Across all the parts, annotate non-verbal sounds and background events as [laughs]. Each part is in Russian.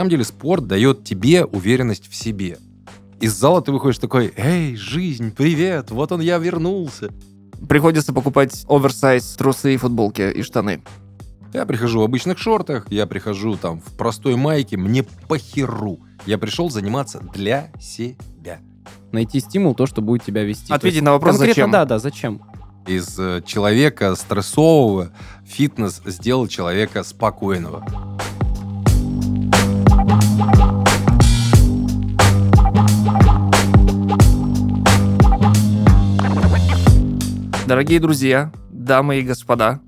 самом деле спорт дает тебе уверенность в себе. Из зала ты выходишь такой, эй, жизнь, привет, вот он я вернулся. Приходится покупать оверсайз трусы, футболки и штаны. Я прихожу в обычных шортах, я прихожу там в простой майке, мне похеру. Я пришел заниматься для себя. Найти стимул, то, что будет тебя вести. Ответить есть на вопрос, Конкретно, зачем. да, да, зачем? Из э, человека стрессового фитнес сделал человека спокойного. Дорогие друзья, дамы и господа,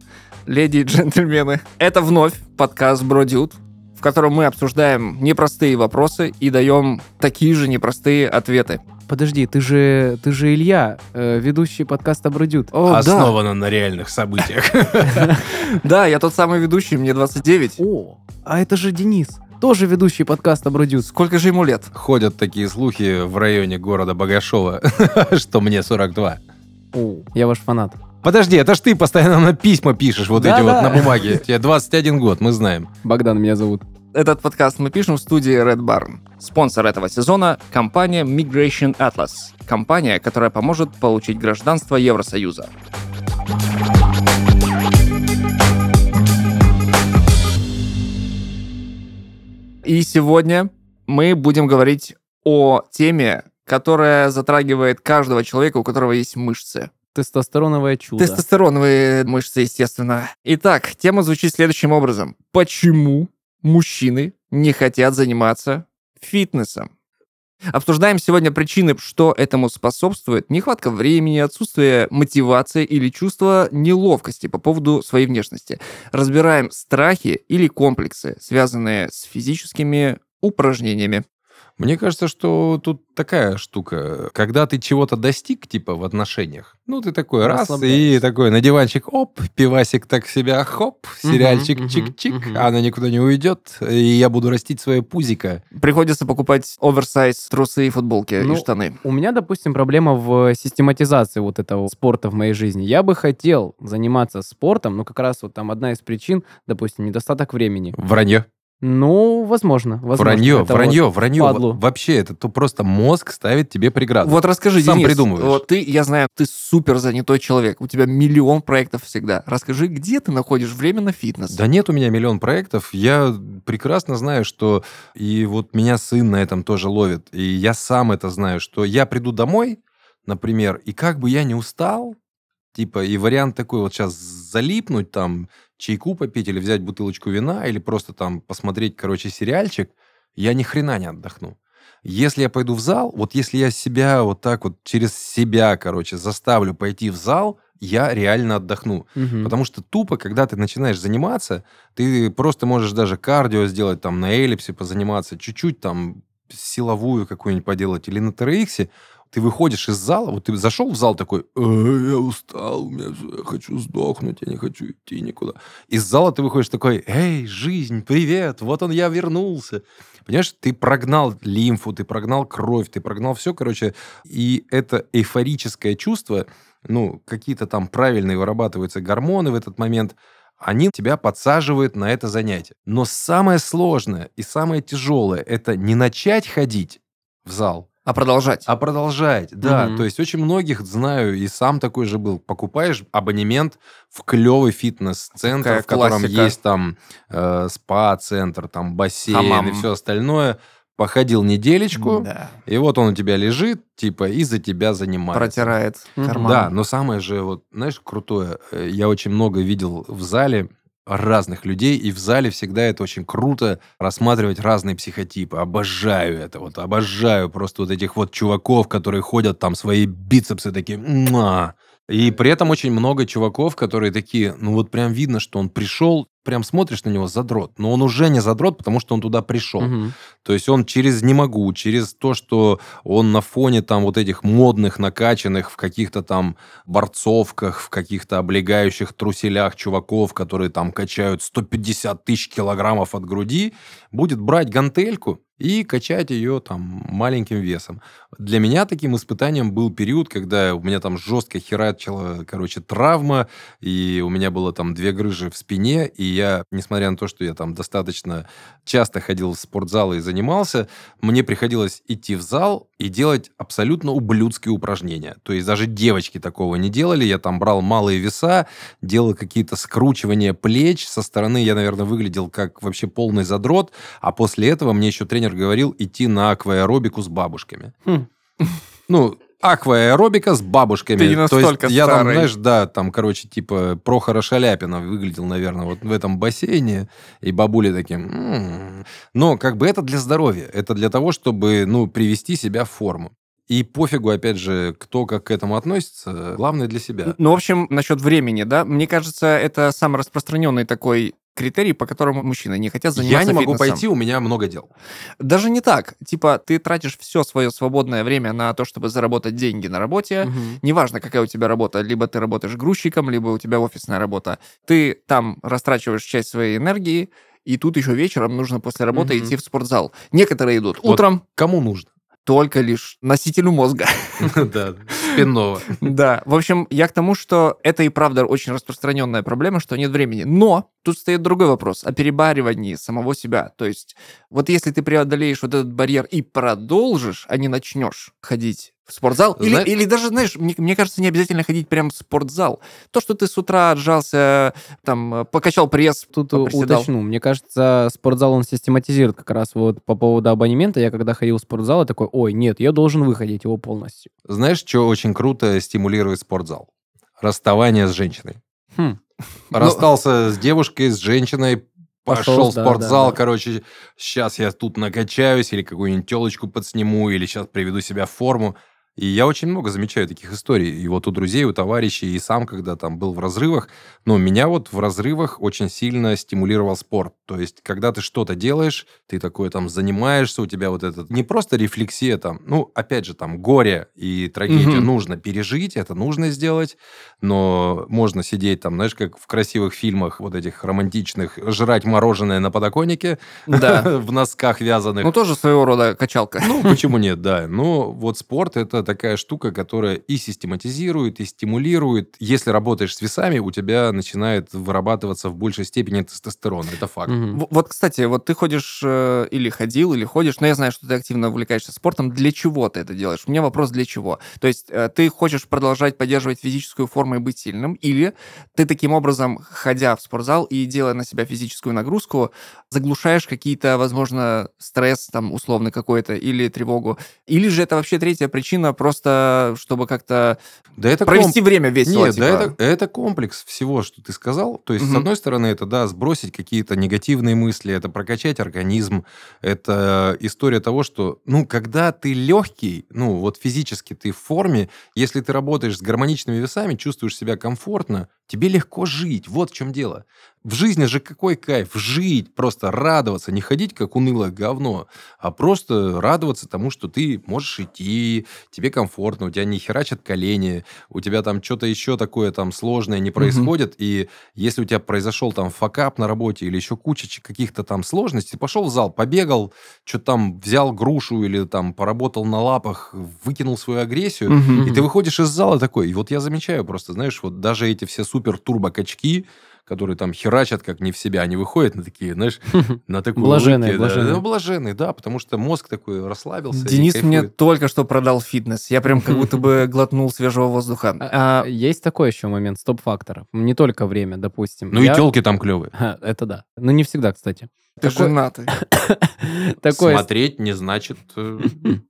леди и джентльмены, это вновь подкаст Бродюд, в котором мы обсуждаем непростые вопросы и даем такие же непростые ответы. Подожди, ты же, ты же Илья, э, ведущий подкаста Бродют. О, Основано на реальных событиях. да, [laughs] да, я тот самый ведущий, мне 29. О, а это же Денис, тоже ведущий подкаста Бродют. Сколько же ему лет? Ходят такие слухи в районе города Богашова, [laughs] что мне 42. О, я ваш фанат. Подожди, это ж ты постоянно на письма пишешь вот Да, эти вот да. на бумаге. Тебе 21 год, мы знаем. Богдан меня зовут. Этот подкаст мы пишем в студии Red Barn. Спонсор этого сезона – компания Migration Atlas. Компания, которая поможет получить гражданство Евросоюза. И сегодня мы будем говорить о теме, которая затрагивает каждого человека, у которого есть мышцы. Тестостероновое чудо. Тестостероновые мышцы, естественно. Итак, тема звучит следующим образом. Почему мужчины не хотят заниматься фитнесом? Обсуждаем сегодня причины, что этому способствует. Нехватка времени, отсутствие мотивации или чувство неловкости по поводу своей внешности. Разбираем страхи или комплексы, связанные с физическими упражнениями. Мне кажется, что тут такая штука. Когда ты чего-то достиг, типа, в отношениях, ну, ты такой раз, и такой на диванчик, оп, пивасик так себя, хоп, сериальчик мгм, чик-чик, мгм. а она никуда не уйдет, и я буду растить свое пузико. Приходится покупать оверсайз трусы, футболки Ну, и штаны. У меня, допустим, проблема в систематизации вот этого спорта в моей жизни. Я бы хотел заниматься спортом, но как раз вот там одна из причин, допустим, недостаток времени. Вранье. Ну, возможно. возможно. Вранье, Это вранье, вот вранье. впадлу. Во- Вообще, это то просто мозг ставит тебе преграду. Вот расскажи, Сам Денис, придумываешь. вот ты, я знаю, ты супер занятой человек, у тебя миллион проектов всегда. Расскажи, где ты находишь время на фитнес? Да нет у меня миллион проектов. Я прекрасно знаю, что и вот меня сын на этом тоже ловит. И я сам это знаю, что я приду домой, например, и как бы я не устал, типа, и вариант такой вот сейчас залипнуть там, чайку попить или взять бутылочку вина, или просто там посмотреть, короче, сериальчик, я ни хрена не отдохну. Если я пойду в зал, вот если я себя вот так вот через себя, короче, заставлю пойти в зал, я реально отдохну. Мгм. Потому что тупо, когда ты начинаешь заниматься, ты просто можешь даже кардио сделать, там, на эллипсе позаниматься, чуть-чуть там силовую какую-нибудь поделать или на TRX, ты выходишь из зала, вот ты зашел в зал такой, «Э, я устал, меня я хочу сдохнуть, я не хочу идти никуда. Из зала ты выходишь такой, эй, жизнь, привет, вот он я вернулся. Понимаешь, ты прогнал лимфу, ты прогнал кровь, ты прогнал все, короче, и это эйфорическое чувство, ну, какие-то там правильные вырабатываются гормоны в этот момент, они тебя подсаживают на это занятие. Но самое сложное и самое тяжелое – это не начать ходить в зал, А продолжать? а продолжать. Да, Мгм. то есть очень многих знаю, и сам такой же был. Покупаешь абонемент в клевый фитнес-центр, Такая в котором классика. есть там э, спа-центр, там бассейн Хамам. и все остальное. Походил неделечку, Да. и вот он у тебя лежит, типа, и за тебя занимается. Протирает карман. Да, но самое же, вот, знаешь, крутое, э, я очень много видел в зале разных людей, и в зале всегда это очень круто рассматривать разные психотипы. Обожаю это, вот обожаю просто вот этих вот чуваков, которые ходят там свои бицепсы такие, «Муа». И при этом очень много чуваков, которые такие, ну вот прям видно, что он пришел, прям смотришь на него задрот, но он уже не задрот, потому что он туда пришел. Мгм. То есть он через «не могу», через то, что он на фоне там вот этих модных, накачанных в каких-то там борцовках, в каких-то облегающих труселях чуваков, которые там качают 150 тысяч килограммов от груди, будет брать гантельку и качать ее там маленьким весом. Для меня таким испытанием был период, когда у меня там жестко херачила, короче, травма, и у меня было там две грыжи в спине, и я, несмотря на то, что я там достаточно часто ходил в спортзал и занимался, мне приходилось идти в зал и делать абсолютно ублюдские упражнения. То есть даже девочки такого не делали. Я там брал малые веса, делал какие-то скручивания плеч. Со стороны я, наверное, выглядел как вообще полный задрот. А после этого мне еще тренер говорил идти на акваэробику с бабушками. Хм. Ну, акваэробика с бабушками. Ты не То есть настолько я там, знаешь, да, там, короче, типа Прохора Шаляпина выглядел, наверное, вот в этом бассейне, и бабули таким... «М-м». Но как бы это для здоровья, это для того, чтобы, ну, привести себя в форму. И пофигу, опять же, кто как к этому относится, главное для себя. Ну, в общем, насчет времени, да, мне кажется, это самый распространенный такой критерий, по которому мужчины не хотят заниматься Я не могу фитнесом. пойти, у меня много дел. Даже не так. Типа, ты тратишь все свое свободное время на то, чтобы заработать деньги на работе. Мгм. Неважно, какая у тебя работа, либо ты работаешь грузчиком, либо у тебя офисная работа. Ты там растрачиваешь часть своей энергии, и тут еще вечером нужно после работы Мгм. идти в спортзал. Некоторые идут Вот. утром, Кому нужно? только лишь носителю мозга. [laughs] Да, спинного. Да, в общем, я к тому, что это и правда очень распространенная проблема, что нет времени. Но тут стоит другой вопрос о перебаривании самого себя. То есть, вот если ты преодолеешь вот этот барьер и продолжишь, а не начнешь ходить в спортзал, или, Зна- или даже, знаешь, мне, мне кажется, не обязательно ходить прям в спортзал. То, что ты с утра отжался, там, покачал пресс, Тут поприседал. уточню. Мне кажется, спортзал он систематизирует как раз вот по поводу абонемента. Я когда ходил в спортзал, я такой, ой, нет, я должен выходить его полностью. Знаешь, что очень круто стимулирует спортзал? Расставание с женщиной. Хм. [laughs] Расстался с девушкой, с женщиной, Пошел, пошел в спортзал, да, да. короче, сейчас я тут накачаюсь, или какую-нибудь телочку подсниму, или сейчас приведу себя в форму. И я очень много замечаю таких историй. И вот у друзей, у товарищей, и сам, когда там был в разрывах, но меня вот в разрывах очень сильно стимулировал спорт. То есть, когда ты что-то делаешь, ты такое там занимаешься, у тебя вот этот не просто рефлексия там, ну, опять же, там горе и трагедию Мгм. нужно пережить, это нужно сделать, но можно сидеть там, знаешь, как в красивых фильмах вот этих романтичных, жрать мороженое на подоконнике Да. [laughs] в носках вязаных. Ну, тоже своего рода качалка. Ну, почему нет, да. Но вот спорт – это такая штука, которая и систематизирует, и стимулирует. Если работаешь с весами, у тебя начинает вырабатываться в большей степени тестостерон. Это факт. В- Вот, кстати, вот ты ходишь э, или ходил, или ходишь, но я знаю, что ты активно увлекаешься спортом. Для чего ты это делаешь? У меня вопрос, для чего? То есть э, ты хочешь продолжать поддерживать физическую форму и быть сильным, или ты таким образом, ходя в спортзал и делая на себя физическую нагрузку, заглушаешь какие-то, возможно, стресс там условно какой-то или тревогу, или же это вообще третья причина просто, чтобы как-то Да это провести время весело. Нет, да типа. это, это комплекс всего, что ты сказал. То есть, с Мгм. одной стороны, это, да, сбросить какие-то негативные мысли, это прокачать организм, это история того, что, ну, когда ты легкий, ну, вот физически ты в форме, если ты работаешь с гармоничными весами, чувствуешь себя комфортно, тебе легко жить. Вот в чем дело. В жизни же какой кайф? Жить, просто радоваться, не ходить как унылое говно, а просто радоваться тому, что ты можешь идти, тебе комфортно, у тебя не херачат колени, у тебя там что-то еще такое там сложное не происходит, и если у тебя произошел там факап на работе или еще куча каких-то там сложностей, пошел в зал, побегал, что-то там взял грушу или там поработал на лапах, выкинул свою агрессию, Мгм. и ты выходишь из зала такой, и вот я замечаю просто, знаешь, вот даже эти все супер турбо-качки, которые там херачат как не в себя, они выходят на такие, знаешь, [laughs] на такую Блаженные, улыбке, да. блаженные. Да, блаженные, да, потому что мозг такой расслабился. Денис мне только что продал фитнес. Я прям как [laughs] будто бы глотнул свежего воздуха. А, А, Есть такой еще момент стоп-фактора. Не только время, допустим. Ну Я- и телки там клевые. [laughs] Это да. Но не всегда, кстати. Ты Такой- женатый. [coughs] Такой Смотреть не значит э,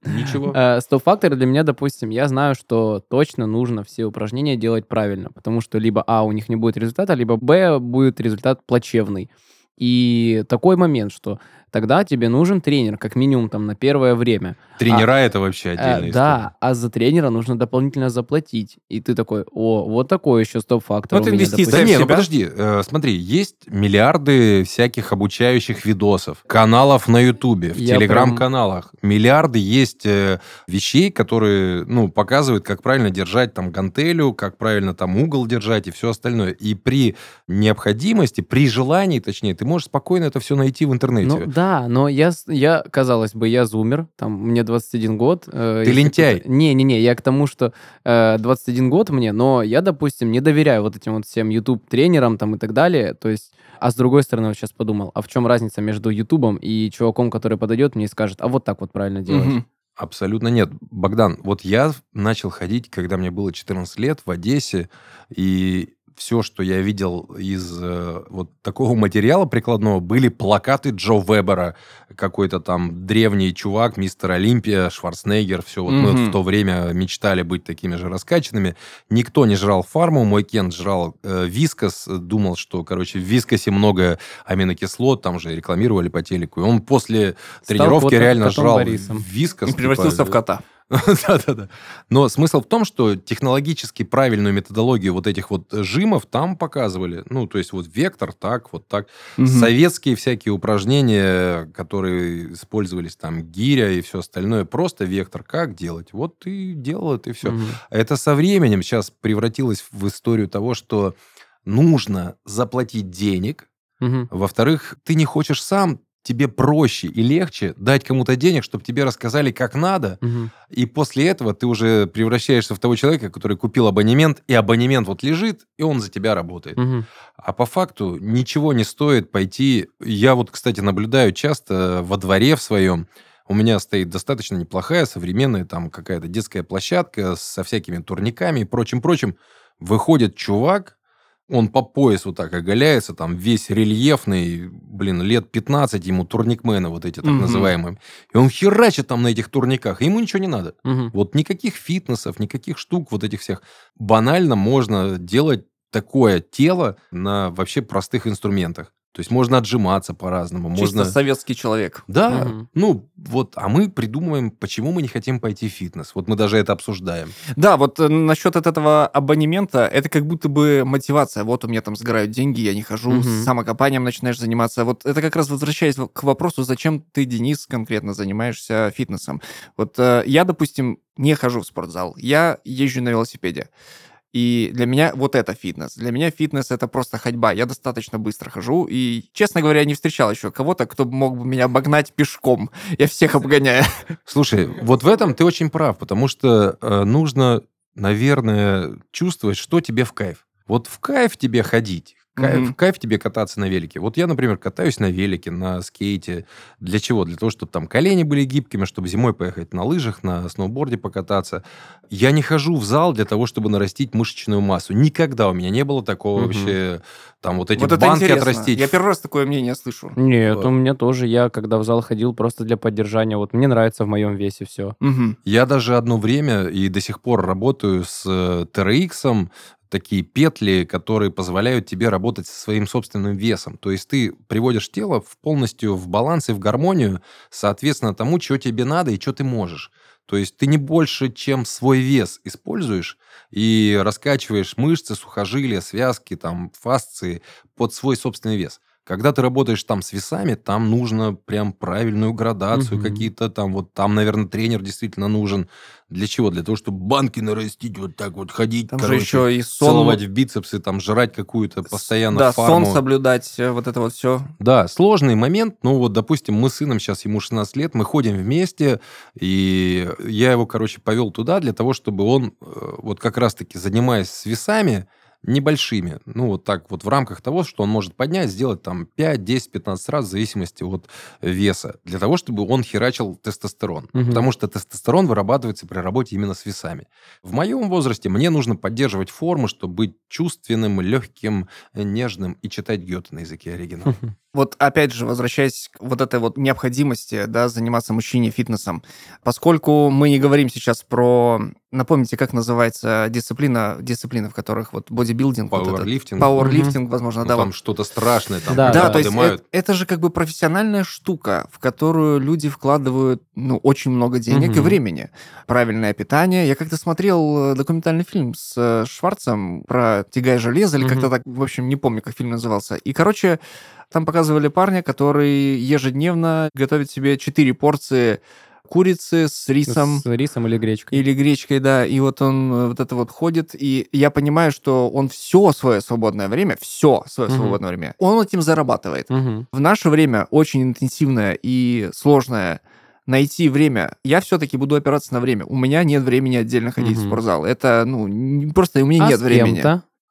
ничего. [coughs] Э, Стоп-фактор для меня, допустим, я знаю, что точно нужно все упражнения делать правильно, потому что либо А, у них не будет результата, либо Б, будет результат плачевный. И такой момент, что тогда тебе нужен тренер, как минимум там на первое время. Тренера это вообще Э, отдельная история. да, а за тренера нужно дополнительно заплатить. И ты такой, о, вот такой еще стоп-фактор Ну, это инвестиция Да не, ну подожди, э, смотри, есть миллиарды всяких обучающих видосов, каналов на Ютубе, в Я телеграм-каналах. Миллиарды есть э, вещей, которые, ну, показывают, как правильно держать там гантелю, как правильно там угол держать и все остальное. И при необходимости, при желании, точнее, ты можешь спокойно это все найти в интернете. Ну, да, Да, но я, я, казалось бы, я зумер, там, мне 21 год. э, Ты лентяй. Не-не-не, я к тому, что э, 21 год мне, но я, допустим, не доверяю вот этим вот всем YouTube-тренерам там и так далее, то есть, а с другой стороны, вот сейчас подумал, а в чем разница между YouTube и чуваком, который подойдет мне и скажет, а вот так вот правильно делать? Мгм. Абсолютно нет. Богдан, вот я начал ходить, когда мне было 14 лет в Одессе, и все, что я видел из э, вот такого материала прикладного, были плакаты Джо Вебера, какой-то там древний чувак, мистер Олимпия, Шварценеггер, все. Вот мы Мгм. в то время мечтали быть такими же раскачанными. Никто не жрал фарму, мой Кент жрал э, вискос, думал, что, короче, в вискосе много аминокислот, там же рекламировали по телеку. И он после Стал тренировки кота- реально жрал Борисом. вискос. И превратился типа, в кота. [laughs] Да-да-да. Но смысл в том, что технологически правильную методологию вот этих вот жимов там показывали. Ну, то есть вот вектор, так, вот так. Мгм. Советские всякие упражнения, которые использовались там, гиря и все остальное, просто вектор, как делать. Вот ты делал это и все. Мгм. Это со временем сейчас превратилось в историю того, что нужно заплатить денег, Мгм. во-вторых, ты не хочешь сам, тебе проще и легче дать кому-то денег, чтобы тебе рассказали, как надо, Мгм. и после этого ты уже превращаешься в того человека, который купил абонемент, и абонемент вот лежит, и он за тебя работает. Мгм. А по факту ничего не стоит пойти. Я вот, кстати, наблюдаю часто во дворе в своем. У меня стоит достаточно неплохая, современная там какая-то детская площадка со всякими турниками и прочим-прочим. Выходит чувак, он по пояс вот так оголяется, там весь рельефный, блин, лет 15 ему турникмены вот эти так Мгм. называемые. И он херачит там на этих турниках, и ему ничего не надо. Мгм. Вот никаких фитнесов, никаких штук вот этих всех. Банально можно делать такое тело на вообще простых инструментах. То есть можно отжиматься по-разному, Чисто можно... советский человек. Да, Мгм. ну вот, а мы придумываем, почему мы не хотим пойти в фитнес. Вот мы даже это обсуждаем. Да, вот э, насчет от этого абонемента, это как будто бы мотивация. Вот у меня там сгорают деньги, я не хожу, Мгм. с самокопанием начинаешь заниматься. Вот это как раз возвращаясь к вопросу, зачем ты, Денис, конкретно занимаешься фитнесом. Вот э, я, допустим, не хожу в спортзал, я езжу на велосипеде. И для меня вот это фитнес. Для меня фитнес это просто ходьба. Я достаточно быстро хожу. И, честно говоря, не встречал еще кого-то, кто мог бы меня обогнать пешком. Я всех обгоняю. Слушай, вот в этом ты очень прав, потому что э, нужно, наверное, чувствовать, что тебе в кайф. Вот в кайф тебе ходить, кайф, Мгм. кайф тебе кататься на велике. Вот я, например, катаюсь на велике, на скейте. Для чего? Для того, чтобы там колени были гибкими, чтобы зимой поехать на лыжах, на сноуборде покататься. Я не хожу в зал для того, чтобы нарастить мышечную массу. Никогда у меня не было такого Мгм. вообще, там вот эти вот это банки интересно. отрастить. Я первый раз такое мнение слышу. Нет, Вот. у меня тоже. Я, когда в зал ходил, просто для поддержания. Вот мне нравится в моем весе все. Мгм. Я даже одно время и до сих пор работаю с э, TRX, такие петли, которые позволяют тебе работать со своим собственным весом. То есть ты приводишь тело в полностью в баланс и в гармонию, соответственно тому, что тебе надо и что ты можешь. То есть ты не больше, чем свой вес используешь и раскачиваешь мышцы, сухожилия, связки, там, фасции под свой собственный вес. Когда ты работаешь там с весами, там нужно прям правильную градацию, Мгм. какие-то там, вот там, наверное, тренер действительно нужен. Для чего? Для того, чтобы банки нарастить, вот так вот ходить, Там же короче, еще и сон. целовать в бицепсы, там, жрать какую-то постоянно да, фарму. сон соблюдать, э, вот это вот все. Да, сложный момент. Ну, вот, допустим, мы с сыном, сейчас ему 16 лет, мы ходим вместе, и я его, короче, повел туда для того, чтобы он, э, вот как раз-таки, занимаясь с весами, небольшими, ну, вот так вот в рамках того, что он может поднять, сделать там 5, 10, 15 раз в зависимости от веса, для того, чтобы он херачил тестостерон. Мгм. Потому что тестостерон вырабатывается при работе именно с весами. В моем возрасте мне нужно поддерживать форму, чтобы быть чувственным, легким, нежным и читать Гёте на языке оригинала. Вот опять же, возвращаясь к вот этой вот необходимости, да, заниматься мужчине фитнесом, поскольку мы не говорим сейчас про, напомните, как называется дисциплина, дисциплины, в которых вот бодибилдинг, вот этот, Пауэрлифтинг. пауэрлифтинг, возможно, Ну, да, там вот. что-то страшное, там Да, Да, да, то есть поднимают. э- это, же как бы профессиональная штука, в которую люди вкладывают, ну, очень много денег и Мгм. времени. Правильное питание. Я как-то смотрел документальный фильм с э, Шварцем про «Тягай железо», или Мгм. как-то так, в общем, не помню, как фильм назывался. И, короче, там показывали парня, который ежедневно готовит себе 4 порции курицы с рисом. С рисом или гречкой. Или гречкой, да, и вот он э, вот это вот ходит, и я понимаю, что он все свое свободное время, все свое Мгм. свободное время, он этим зарабатывает. Мгм. В наше время очень интенсивное и сложное найти время. Я все-таки буду опираться на время. У меня нет времени отдельно ходить в Мгм. спортзал. Это, ну, просто у меня А нет времени.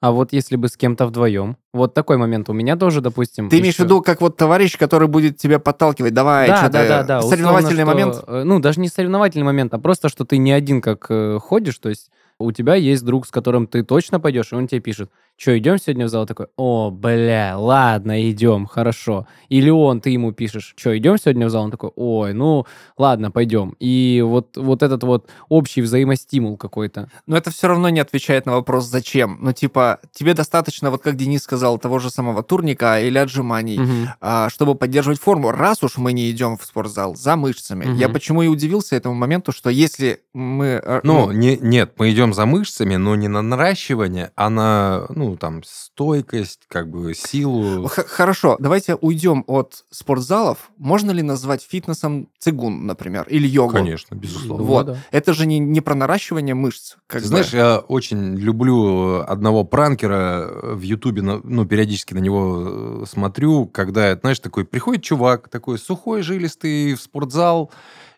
А вот если бы с кем-то вдвоем? Вот такой момент у меня тоже, допустим. Ты имеешь в виду, как вот товарищ, который будет тебя подталкивать, давай, да, да, да, да. соревновательный условно, момент? что, э, Ну, даже не соревновательный момент, а просто, что ты не один как э, ходишь, то есть у тебя есть друг, с которым ты точно пойдешь, и он тебе пишет, что, идем сегодня в зал? Такой, о, бля, ладно, идем, хорошо. Или он, ты ему пишешь, что, идем сегодня в зал? Он такой, ой, ну, ладно, пойдем. И вот, вот этот вот общий взаимостимул какой-то. Но это все равно не отвечает на вопрос, зачем. Ну, типа, тебе достаточно, вот как Денис сказал, того же самого турника или отжиманий, Мгм. а, чтобы поддерживать форму, раз уж мы не идем в спортзал за мышцами. Мгм. Я почему и удивился этому моменту, что если мы... э, Ну, не, нет, мы идем за мышцами, но не на наращивание, а на, ну, там, стойкость, как бы, силу. Х- Хорошо, давайте уйдем от спортзалов. Можно ли назвать фитнесом цигун, например, или йогу? Конечно, безусловно. Вот. да. Это же не, не про наращивание мышц. Как Ты бы. знаешь, я очень люблю одного пранкера в Ютубе, на- ну, периодически на него э, смотрю, когда, знаешь, такой приходит чувак, такой сухой, жилистый, в спортзал,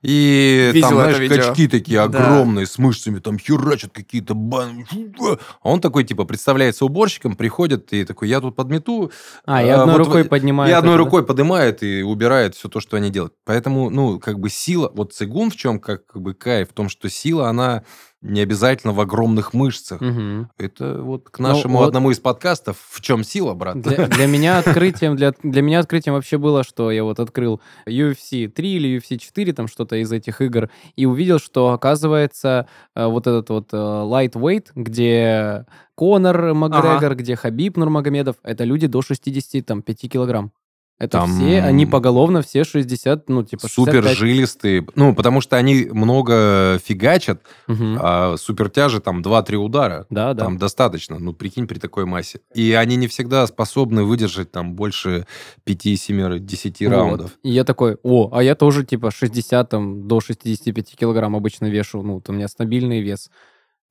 и Видел там, знаешь, видео. качки такие Да. огромные, с мышцами, там херачат какие-то бан... А он такой, типа, представляется уборщиком, приходит и такой, я тут подмету. А, и а, одной вот рукой поднимает. И одной это, да? рукой поднимает и убирает все то, что они делают. Поэтому, ну, как бы сила... Вот цигун в чем как бы кайф? В том, что сила, она не обязательно в огромных мышцах. Мгм. Это вот к Ну, нашему вот- одному из подкастов «В чем сила, брат?» Для, для меня открытием, для, для меня открытием вообще было, что я вот открыл UFC 3 или UFC 4, там что-то из этих игр, и увидел, что оказывается э, вот этот вот э, lightweight, где Конор Макгрегор, где Хабиб Нурмагомедов, это люди до 65 килограмм. Это Там все, они поголовно все 60, ну, типа 65. Супер жилистые. Ну, потому что они много фигачат, Мгм. а супертяжи там 2-3 удара. Да, да. Там достаточно, ну, прикинь, при такой массе. И они не всегда способны выдержать там больше 5, 7, 10 Вот. раундов. И я такой, о, а я тоже типа 60 там, до 65 килограмм обычно вешу, ну, вот у меня стабильный вес.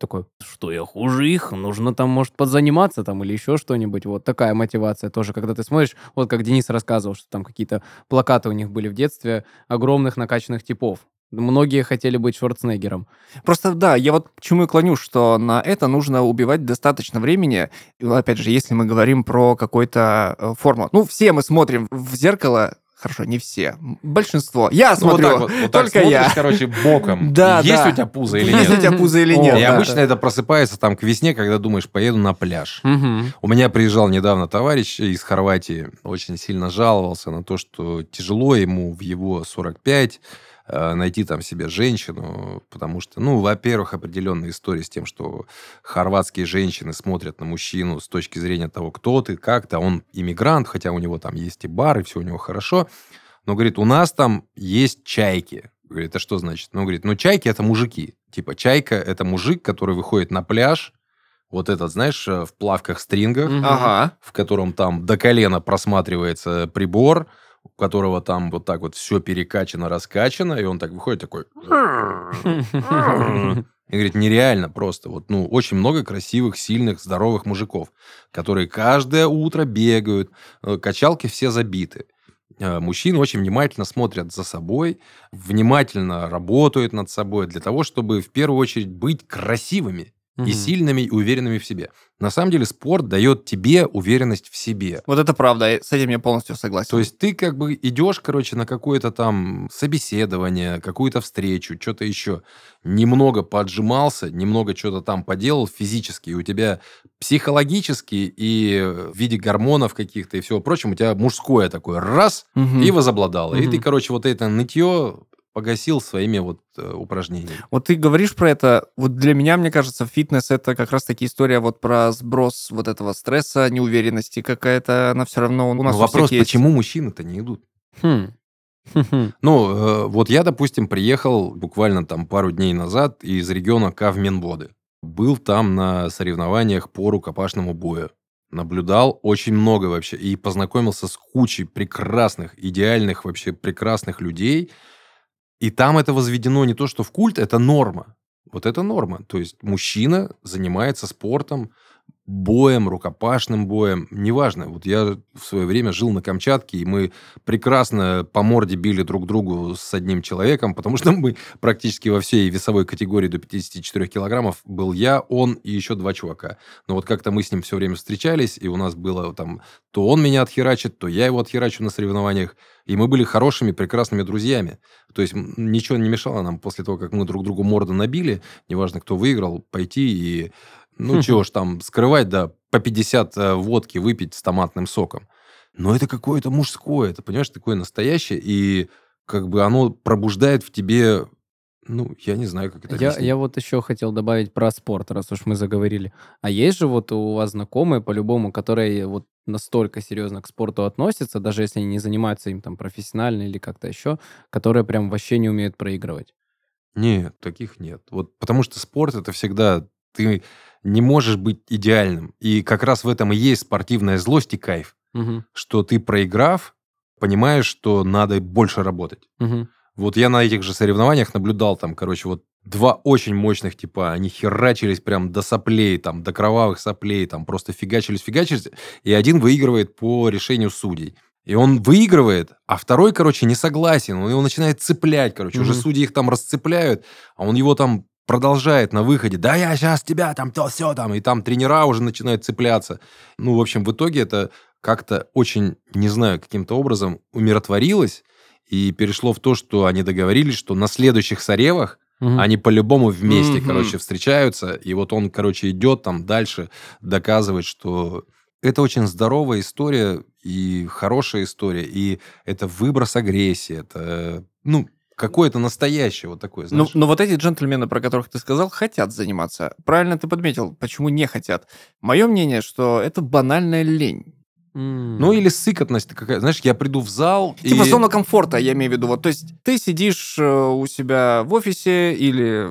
Такой, что я хуже их, нужно там, может, подзаниматься там или еще что-нибудь. Вот такая мотивация тоже, когда ты смотришь, вот как Денис рассказывал, что там какие-то плакаты у них были в детстве огромных накачанных типов. Многие хотели быть Шварценеггером. Просто да, я вот к чему и клоню, что на это нужно убивать достаточно времени. И, опять же, если мы говорим про какой-то э, форму. Ну, все мы смотрим в зеркало. Хорошо, не все. Большинство. Я Ну, вот смотрю. так вот, вот так только смотришь, я. короче, боком. [laughs] Да, Есть да. у тебя пузо или Есть нет? у тебя пузо или нет. И обычно это просыпается там к весне, когда думаешь, поеду на пляж. У меня приезжал недавно товарищ из Хорватии, очень сильно жаловался на то, что тяжело ему в его 45 э, найти там себе женщину, потому что, ну, во-первых, определенная история с тем, что хорватские женщины смотрят на мужчину с точки зрения того, кто ты, как ты, а он иммигрант, хотя у него там есть и бар, и все у него хорошо, но, говорит, у нас там есть чайки. Говорит, это что значит? Ну, говорит, ну, чайки – это мужики. Типа, чайка – это мужик, который выходит на пляж, вот этот, знаешь, э, в плавках-стрингах, Мгм. Ага. в котором там до колена просматривается прибор, у которого там вот так вот все перекачано, раскачано, и он так выходит такой... [laughs] И говорит, нереально просто. Вот, ну, очень много красивых, сильных, здоровых мужиков, которые каждое утро бегают, э, качалки все забиты. Э, Мужчины очень внимательно смотрят за собой, внимательно работают над собой для того, чтобы в первую очередь быть красивыми и Мгм. сильными, и уверенными в себе. На самом деле спорт дает тебе уверенность в себе. Вот это правда, и с этим я полностью согласен. То есть ты как бы идешь, короче, на какое-то там собеседование, какую-то встречу, что-то еще. Немного поджимался, немного что-то там поделал физически, и у тебя психологически и в виде гормонов каких-то и всего прочего, у тебя мужское такое раз Мгм. и возобладало. И Мгм. ты, короче, вот это нытье погасил своими вот э, упражнениями. Вот ты говоришь про это, вот для меня, мне кажется, фитнес это как раз-таки история вот про сброс вот этого стресса, неуверенности какая-то, она все равно у нас Но у вопрос, всех есть. почему мужчины-то не идут? Хм. Ну, э, вот я, допустим, приехал буквально там пару дней назад из региона Кавменводы. Был там на соревнованиях по рукопашному бою. Наблюдал очень много вообще и познакомился с кучей прекрасных, идеальных вообще прекрасных людей. И там это возведено не то, что в культ, это норма. Вот это норма. То есть мужчина занимается спортом, боем, рукопашным боем, неважно. Вот я в свое время жил на Камчатке, и мы прекрасно по морде били друг другу с одним человеком, потому что [laughs] мы практически во всей весовой категории до 54 килограммов был я, он и еще два чувака. Но вот как-то мы с ним все время встречались, и у нас было там, то он меня отхерачит, то я его отхерачу на соревнованиях, и мы были хорошими, прекрасными друзьями. То есть ничего не мешало нам после того, как мы друг другу морду набили, неважно, кто выиграл, пойти и ну, чего ж там скрывать, да, по 50 э, водки выпить с томатным соком. Но это какое-то мужское, это, понимаешь, такое настоящее, и как бы оно пробуждает в тебе, ну, я не знаю, как это Я, объяснить. я вот еще хотел добавить про спорт, раз уж мы заговорили. А есть же вот у вас знакомые, по-любому, которые вот настолько серьезно к спорту относятся, даже если они не занимаются им там профессионально или как-то еще, которые прям вообще не умеют проигрывать? Нет, таких нет. Вот потому что спорт это всегда ты не можешь быть идеальным. И как раз в этом и есть спортивная злость и кайф, Мгм, что ты проиграв, понимаешь, что надо больше работать. мгм. Вот я на этих же соревнованиях наблюдал там, короче, вот два очень мощных типа, они херачились прям до соплей, там, до кровавых соплей, там, просто фигачились, фигачились, и один выигрывает по решению судей. И он выигрывает, а второй, короче, не согласен, он его начинает цеплять, короче, уже Мгм. судьи их там расцепляют, а он его там продолжает на выходе, да я сейчас тебя там, то все там, и там тренера уже начинают цепляться. Ну, в общем, в итоге это как-то очень, не знаю, каким-то образом умиротворилось, и перешло в то, что они договорились, что на следующих соревах Мгм. они по-любому вместе, Мгм. короче, встречаются, и вот он, короче, идет там дальше, доказывает, что это очень здоровая история и хорошая история, и это выброс агрессии, это, ну, какое-то настоящее вот такое, Ну, знаешь. но вот эти джентльмены, про которых ты сказал, хотят заниматься. Правильно ты подметил, почему не хотят. Мое мнение, что это банальная лень. Ну, или сыкотность какая Знаешь, я приду в зал Типа и... зона комфорта, я имею в виду. Вот, то есть ты сидишь э, у себя в офисе или...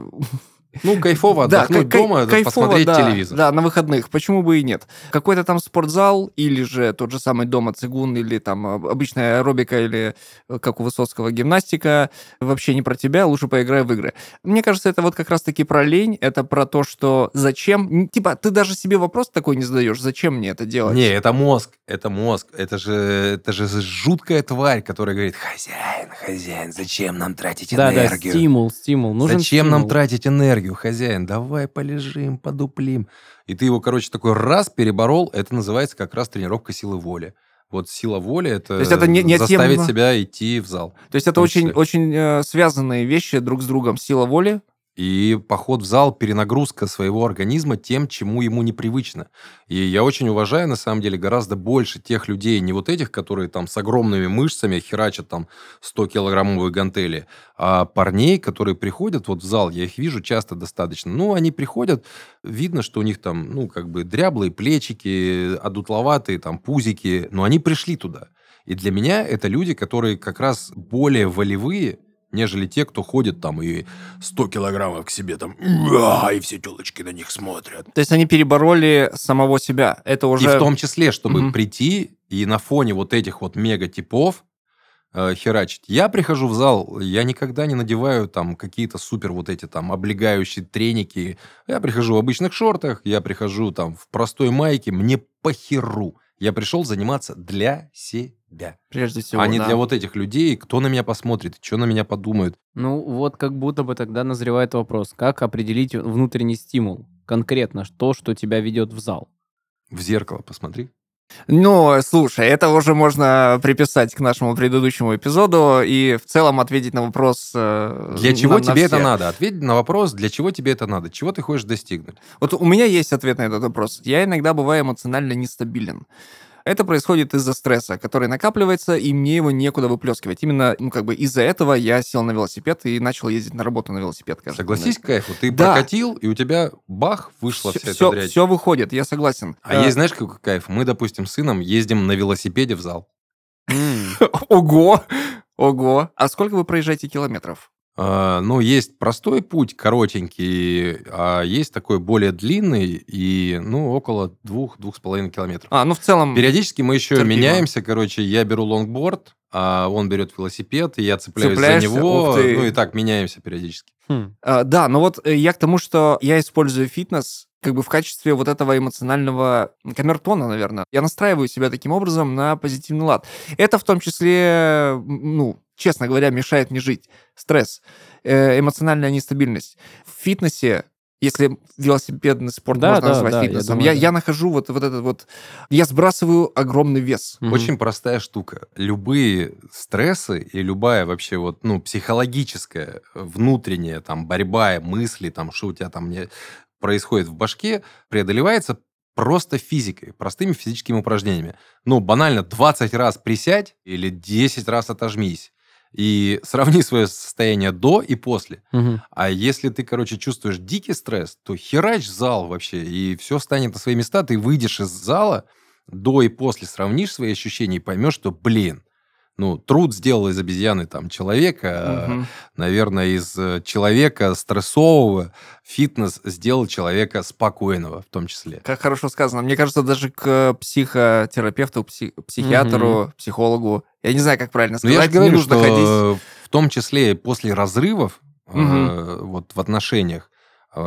Ну, кайфово Да, отдохнуть кай- дома, кайфово, посмотреть да, телевизор. Да, на выходных. Почему бы и нет? Какой-то там спортзал или же тот же самый дома цигун или там об- обычная аэробика или э, как у Высоцкого гимнастика. Вообще не про тебя, лучше поиграй в игры. Мне кажется, это вот как раз-таки про лень, это про то, что зачем... Типа, ты даже себе вопрос такой не задаешь, зачем мне это делать? Не, это мозг, это мозг, это же, это же жуткая тварь, которая говорит, хозяин, хозяин, зачем нам тратить Да, да, энергию? стимул, стимул. Нужен Зачем нам стимул. тратить энергию, хозяин? Давай полежим, подуплим. И ты его, короче, такой раз переборол, это называется как раз тренировка силы воли. Вот сила воли это, То есть это не- заставить неотъемлемо- себя идти в зал. То есть это очень, очень э, связанные вещи друг с другом. Сила воли. И поход в зал, перенагрузка своего организма тем, чему ему непривычно. И я очень уважаю, на самом деле, гораздо больше тех людей, не вот этих, которые там с огромными мышцами херачат там 100-килограммовые гантели, а парней, которые приходят вот в зал, я их вижу часто достаточно. Ну, они приходят, видно, что у них там, ну, как бы дряблые плечики, одутловатые там пузики, но они пришли туда. И для меня это люди, которые как раз более волевые, нежели те, кто ходит там и 100 килограммов к себе там, и все телочки на них смотрят. То есть они перебороли самого себя. Это уже... И в том числе, чтобы Мгм. прийти и на фоне вот этих вот мега-типов э, херачить. Я прихожу в зал, я никогда не надеваю там какие-то супер вот эти там облегающие треники. Я прихожу в обычных шортах, я прихожу там в простой майке, мне похеру. Я пришел заниматься для себя. Прежде всего, а не да. для вот этих людей, кто на меня посмотрит, что на меня подумают. Ну, вот как будто бы тогда назревает вопрос, как определить внутренний стимул? Конкретно то, что тебя ведет в зал. В зеркало посмотри. Ну, слушай, это уже можно приписать к нашему предыдущему эпизоду и в целом ответить на вопрос... э, Для чего на- на тебе это все. надо? Ответь на вопрос, для чего тебе это надо? Чего ты хочешь достигнуть? Вот у меня есть ответ на этот вопрос. Я иногда бываю эмоционально нестабилен. Это происходит из-за стресса, который накапливается, и мне его некуда выплескивать. Именно, ну, как бы из-за этого я сел на велосипед и начал ездить на работу на велосипед. Согласись, день. кайф, вот ты Да. прокатил, и у тебя бах, вышла вся все, эта дрянь. все выходит, я согласен. А Э, есть, знаешь, какой кайф? Мы, допустим, с сыном ездим на велосипеде в зал. [laughs] Ого! Ого! А сколько вы проезжаете километров? Ну, есть простой путь, коротенький, а есть такой более длинный и, ну, около двух-двух с половиной километров. А, ну в целом... Периодически мы еще терпимо. меняемся, короче, я беру лонгборд, а он берет велосипед, и я цепляюсь за Цепляешься? него, Ух ты. ну и так меняемся периодически. Хм. А, да, но вот э, я к тому, что я использую фитнес как бы в качестве вот этого эмоционального камертона, наверное. Я настраиваю себя таким образом на позитивный лад. Это в том числе, ну, честно говоря, мешает мне жить. Стресс, э, эмоциональная нестабильность. В фитнесе если велосипедный спорт Да, можно да, назвать да, я фитнесом, думаю, я, да. я нахожу вот, вот этот вот... Я сбрасываю огромный вес. Мгм. Очень простая штука. Любые стрессы и любая вообще вот, ну, психологическая, внутренняя там борьба, мысли, там, что у тебя там не происходит в башке, преодолевается просто физикой, простыми физическими упражнениями. Ну, банально, 20 раз присядь или 10 раз отожмись. И [laughs] сравни свое состояние до и после. Мгм. А если ты, короче, чувствуешь дикий стресс, то херач зал вообще, и все станет на свои места. Ты выйдешь из зала, до и после сравнишь свои ощущения и поймешь, что, блин, ну, труд сделал из обезьяны там человека, Мгм. наверное, из э, человека стрессового фитнес сделал человека спокойного в том числе. Как хорошо сказано. Мне кажется, даже к психотерапевту, пси- психиатру, психологу, я не знаю, как правильно Но Ну, я сказать, же говорю, не нужно что ходить. э, в том числе после разрывов э, Мгм. вот в отношениях э,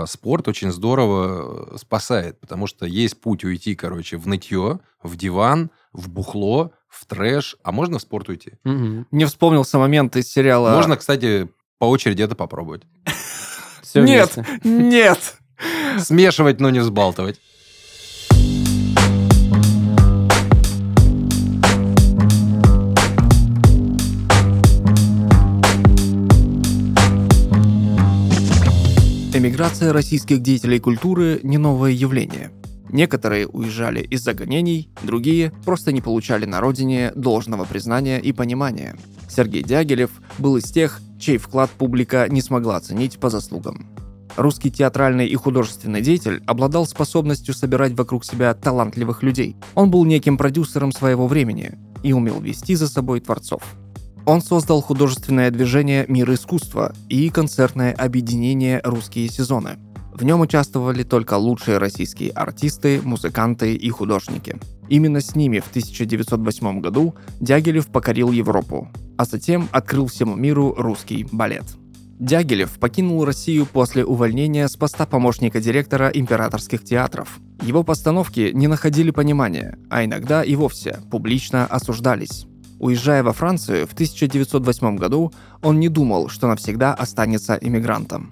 спорт очень здорово э, спасает, потому что есть путь уйти, короче, в нытье, в диван, в бухло, в трэш, а можно в спорт уйти? Мгм. Мне вспомнился момент из сериала... Можно, кстати, по очереди это попробовать. Нет, нет! Смешивать, но не взбалтывать. Эмиграция российских деятелей культуры – не новое явление. Некоторые уезжали из-за гонений, другие просто не получали на родине должного признания и понимания. Сергей Дягилев был из тех, чей вклад публика не смогла оценить по заслугам. Русский театральный и художественный деятель обладал способностью собирать вокруг себя талантливых людей. Он был неким продюсером своего времени и умел вести за собой творцов. Он создал художественное движение «Мир искусства» и концертное объединение «Русские сезоны». В нем участвовали только лучшие российские артисты, музыканты и художники. Именно с ними в 1908 году Дягилев покорил Европу, а затем открыл всему миру русский балет. Дягилев покинул Россию после увольнения с поста помощника директора императорских театров. Его постановки не находили понимания, а иногда и вовсе публично осуждались. Уезжая во Францию в 1908 году, он не думал, что навсегда останется иммигрантом.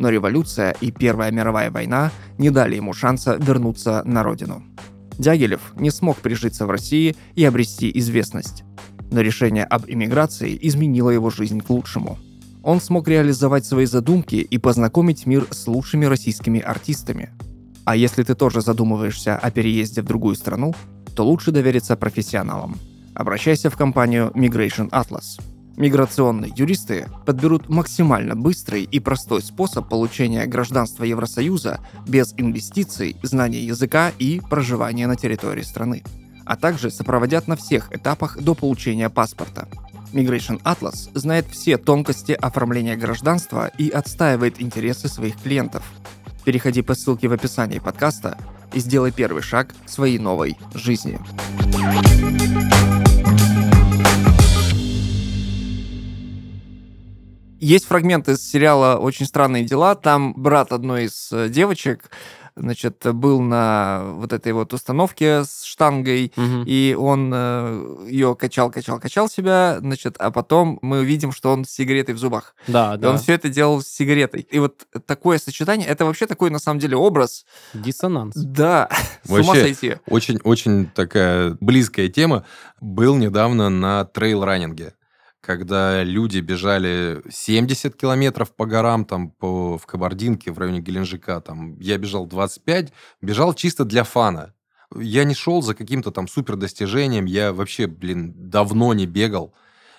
Но революция и Первая мировая война не дали ему шанса вернуться на родину. Дягилев не смог прижиться в России и обрести известность. Но решение об иммиграции изменило его жизнь к лучшему. Он смог реализовать свои задумки и познакомить мир с лучшими российскими артистами. А если ты тоже задумываешься о переезде в другую страну, то лучше довериться профессионалам. Обращайся в компанию Migration Atlas. Миграционные юристы подберут максимально быстрый и простой способ получения гражданства Евросоюза без инвестиций, знания языка и проживания на территории страны, а также сопроводят на всех этапах до получения паспорта. Migration Atlas знает все тонкости оформления гражданства и отстаивает интересы своих клиентов. Переходи по ссылке в описании подкаста и сделай первый шаг к своей новой жизни. Есть фрагмент из сериала «Очень странные дела». Там брат одной из э, девочек, значит, был на вот этой вот установке с штангой, Мгм. и он ее качал, качал, качал себя, значит, а потом мы видим, что он с сигаретой в зубах. Да, И да. он все это делал с сигаретой. И вот такое сочетание, это вообще такой, на самом деле, образ. Диссонанс. Да, [laughs] с ума Вообще, сойти. Очень-очень такая близкая тема. Был недавно на трейл-раннинге, когда люди бежали 70 километров по горам, там, по, в Кабардинке, в районе Геленджика, там, я бежал 25, бежал чисто для фана. Я не шел за каким-то там супер достижением, я вообще, блин, давно не бегал,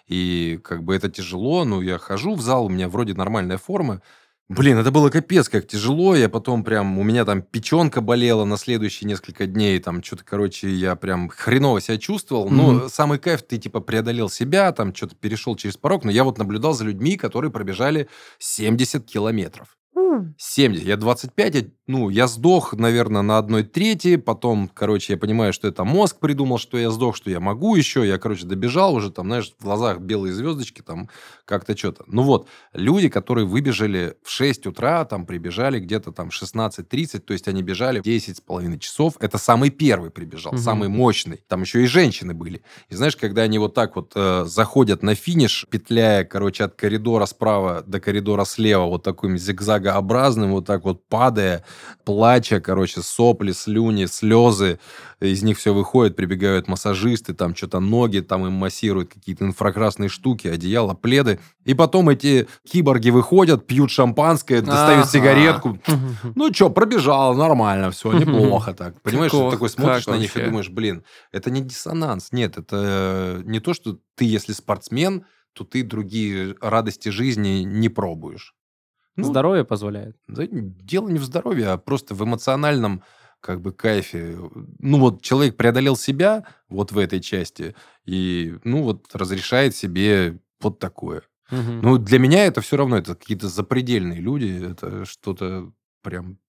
и как бы это тяжело, но я хожу в зал, у меня вроде нормальная форма, Блин, это было капец, как тяжело. Я потом прям, у меня там печенка болела на следующие несколько дней. Там что-то, короче, я прям хреново себя чувствовал. Но Мгм. самый кайф, ты типа преодолел себя, там что-то перешел через порог. Но я вот наблюдал за людьми, которые пробежали 70 километров. 70. Я 25, я, ну, я сдох, наверное, на одной трети. Потом, короче, я понимаю, что это мозг придумал, что я сдох, что я могу еще. Я, короче, добежал уже, там, знаешь, в глазах белые звездочки, там, как-то что-то. Ну вот, люди, которые выбежали в 6 утра, там, прибежали где-то там 16.30, то есть они бежали 10 с половиной часов. Это самый первый прибежал, Мгм. самый мощный. Там еще и женщины были. И знаешь, когда они вот так вот э, заходят на финиш, петляя, короче, от коридора справа до коридора слева, вот таким зигзагообразным, вот так вот падая, плача, короче, сопли, слюни, слезы, из них все выходит, прибегают массажисты, там что-то ноги, там им массируют какие-то инфракрасные штуки, одеяла, пледы. И потом эти киборги выходят, пьют шампанское, достают сигаретку. [laughs] Ну что, пробежал, нормально, все, [laughs] неплохо так. Понимаешь, ты такой смотришь на них и думаешь, блин, это не диссонанс. Нет, это не то, что ты, если спортсмен, то ты другие радости жизни не пробуешь. Ну, Здоровье позволяет. да, дело не в здоровье, а просто в эмоциональном как бы кайфе. Ну вот человек преодолел себя вот в этой части и ну вот разрешает себе вот такое. Мгм. Ну для меня это все равно это какие-то запредельные люди, это что-то прям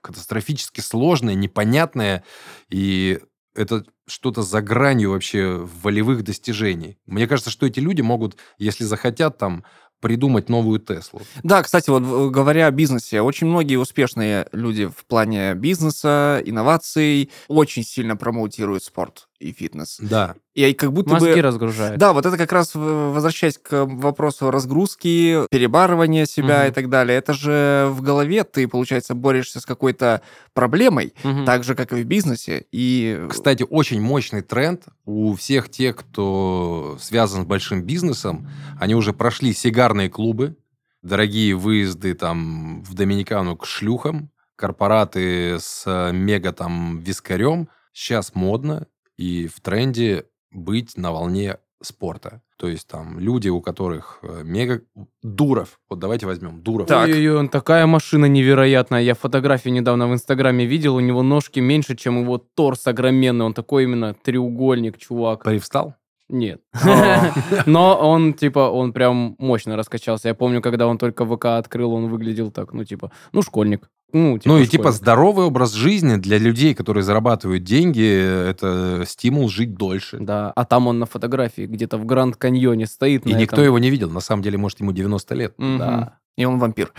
катастрофически сложное, непонятное и это что-то за гранью вообще волевых достижений. Мне кажется, что эти люди могут, если захотят, там придумать новую Теслу. Да, кстати, вот э, говоря о бизнесе, очень многие успешные люди в плане бизнеса, инноваций очень сильно промоутируют спорт и фитнес. Да. И как будто Мозги бы... разгружает. Да, вот это как раз, возвращаясь к вопросу разгрузки, перебарывания себя Мгм. и так далее, это же в голове ты, получается, борешься с какой-то проблемой, Мгм. так же, как и в бизнесе. И Кстати, очень мощный тренд у всех тех, кто связан с большим бизнесом. Они уже прошли сигарные клубы, дорогие выезды там в Доминикану к шлюхам, корпораты с э, мега там вискарем. Сейчас модно и в тренде быть на волне спорта. То есть там люди, у которых э, мега... Дуров. Вот давайте возьмем Дуров. Так. Ой-ой-ой, он такая машина невероятная. Я фотографии недавно в Инстаграме видел, у него ножки меньше, чем его торс огроменный. Он такой именно треугольник, чувак. Привстал? Нет. [laughs] А. [laughs] Но он, типа, он прям мощно раскачался. Я помню, когда он только ВК открыл, он выглядел так, ну, типа, ну, школьник. Ну, Ну и типа здоровый образ жизни для людей, которые зарабатывают деньги, это стимул жить дольше. Да, а там он на фотографии где-то в Гранд Каньоне стоит. И никто этом. его не видел. На самом деле, может, ему 90 лет. Мгм. Да. И он вампир.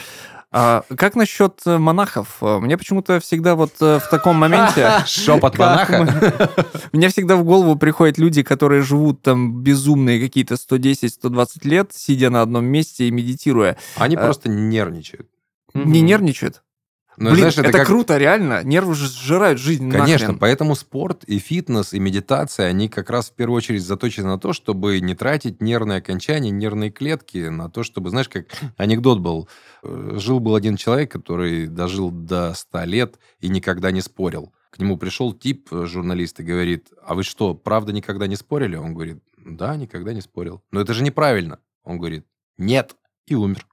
А, как насчет э, монахов? Э, Мне почему-то всегда вот э, в таком моменте... [laughs] Шепот [laughs] монаха. Мне всегда в голову приходят люди, которые живут там безумные какие-то 110-120 лет, сидя на одном месте и медитируя. Они просто нервничают. Не нервничают? Ну, Блин, знаешь, это, как- круто, реально. Нервы сжирают жизнь Конечно, нахрен. поэтому спорт и фитнес, и медитация, они как раз в первую очередь заточены на то, чтобы не тратить нервные окончания, нервные клетки, на то, чтобы, знаешь, как анекдот был. Э, Жил-был один человек, который дожил до 100 лет и никогда не спорил. К нему пришел тип, э, журналист, и говорит, а вы что, правда никогда не спорили? Он говорит, да, никогда не спорил. Но это же неправильно. Он говорит, нет, и умер.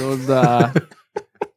Ну да.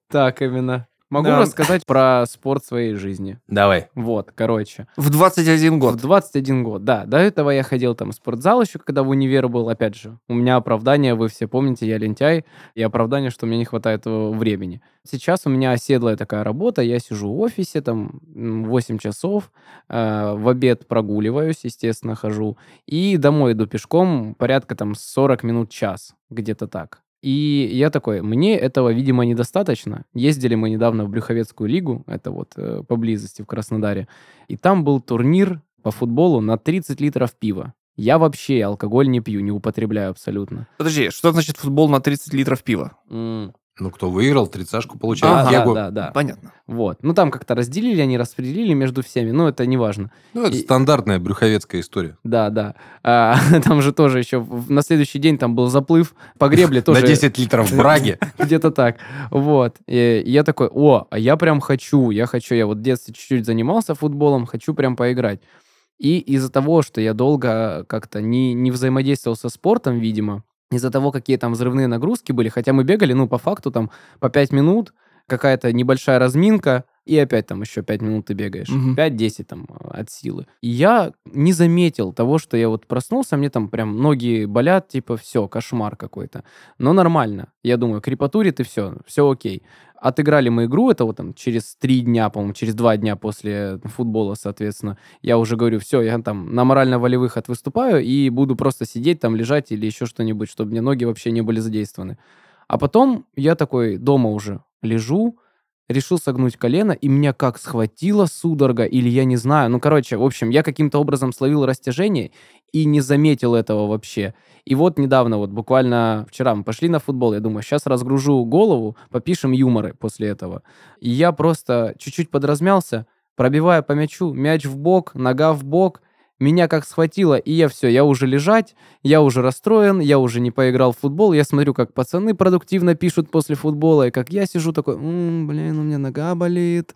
Так именно. Могу Да. рассказать про спорт своей жизни. Давай. Вот, короче. В 21 В год. 21 год, да. До этого я ходил там в спортзал еще, когда в универ был. Опять же, у меня оправдание, вы все помните, я лентяй. И оправдание, что мне не хватает э, времени. Сейчас у меня оседлая такая работа. Я сижу в офисе, там, м, 8 часов. э, в обед прогуливаюсь, естественно, хожу. И домой иду пешком порядка там 40 минут, час. Где-то так. И я такой, мне этого, видимо, недостаточно. Ездили мы недавно в Брюховецкую лигу, это вот э, поблизости в Краснодаре. И там был турнир по футболу на 30 литров пива. Я вообще алкоголь не пью, не употребляю абсолютно. Подожди, что значит футбол на 30 литров пива? М, Ну, кто выиграл, тридцашку получает. Да, Кегу. да, да, да. Понятно. Вот. Ну, там как-то разделили, они распределили между всеми, но это не важно. Ну, это И- стандартная брюховецкая история. Да, да. А, [laughs] там же тоже еще в- на следующий день там был заплыв по гребле [laughs] тоже. На 10 литров браги. [laughs] Где-то так. Вот. И я такой, о, а я прям хочу, я хочу, я вот в детстве чуть-чуть занимался футболом, хочу прям поиграть. И из-за того, что я долго как-то не, не взаимодействовал со спортом, видимо, из-за того, какие там взрывные нагрузки были, хотя мы бегали, ну, по факту там по 5 минут, какая-то небольшая разминка, и опять там еще 5 минут ты бегаешь. Мгм. 5-10 там э, от силы. И я не заметил того, что я вот проснулся, мне там прям ноги болят, типа все, кошмар какой-то. Но нормально. Я думаю, крепатурит и все, все окей. Отыграли мы игру, это вот там через три дня, по-моему, через два дня после футбола, соответственно. Я уже говорю, все, я там на морально-волевых отвыступаю и буду просто сидеть там, лежать или еще что-нибудь, чтобы мне ноги вообще не были задействованы. А потом я такой дома уже лежу, решил согнуть колено, и меня как схватила судорога, или я не знаю. Ну, короче, в общем, я каким-то образом словил растяжение и не заметил этого вообще. И вот недавно, вот буквально вчера мы пошли на футбол, я думаю, сейчас разгружу голову, попишем юморы после этого. И я просто чуть-чуть подразмялся, пробивая по мячу, мяч в бок, нога в бок, меня как схватило, и я все, я уже лежать, я уже расстроен, я уже не поиграл в футбол, я смотрю, как пацаны продуктивно пишут после футбола, и как я сижу такой, «М, блин, у меня нога болит.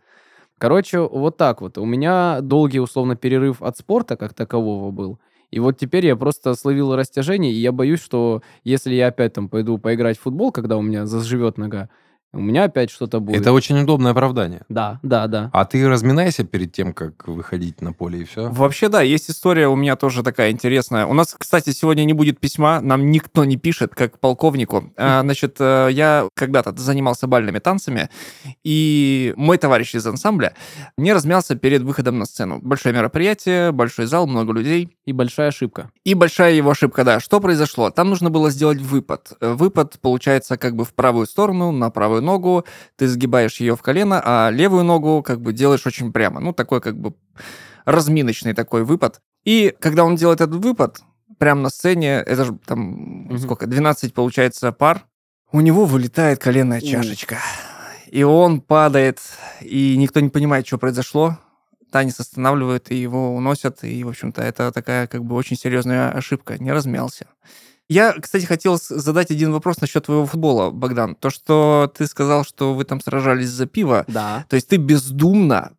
Короче, вот так вот. У меня долгий, условно, перерыв от спорта как такового был. И вот теперь я просто словил растяжение, и я боюсь, что если я опять там пойду поиграть в футбол, когда у меня заживет нога, у меня опять что-то будет. Это очень удобное оправдание. Да, да, да. А ты разминайся перед тем, как выходить на поле, и все. Вообще, да, есть история у меня тоже такая интересная. У нас, кстати, сегодня не будет письма, нам никто не пишет, как полковнику. А, значит, э, я когда-то занимался бальными танцами, и мой товарищ из ансамбля не размялся перед выходом на сцену. Большое мероприятие, большой зал, много людей. И большая ошибка. И большая его ошибка, да. Что произошло? Там нужно было сделать выпад. Выпад получается как бы в правую сторону, на правую ногу, ты сгибаешь ее в колено, а левую ногу как бы делаешь очень прямо. Ну, такой как бы разминочный такой выпад. И когда он делает этот выпад, прямо на сцене, это же там Мгм. сколько, 12 получается пар, у него вылетает коленная чашечка. И он падает, и никто не понимает, что произошло. Танец останавливают, и его уносят. И, в общем-то, это такая как бы очень серьезная ошибка. Не размялся. Я, кстати, хотел задать один вопрос насчет твоего футбола, Богдан. То, что ты сказал, что вы там сражались за пиво, Да. то есть ты бездумно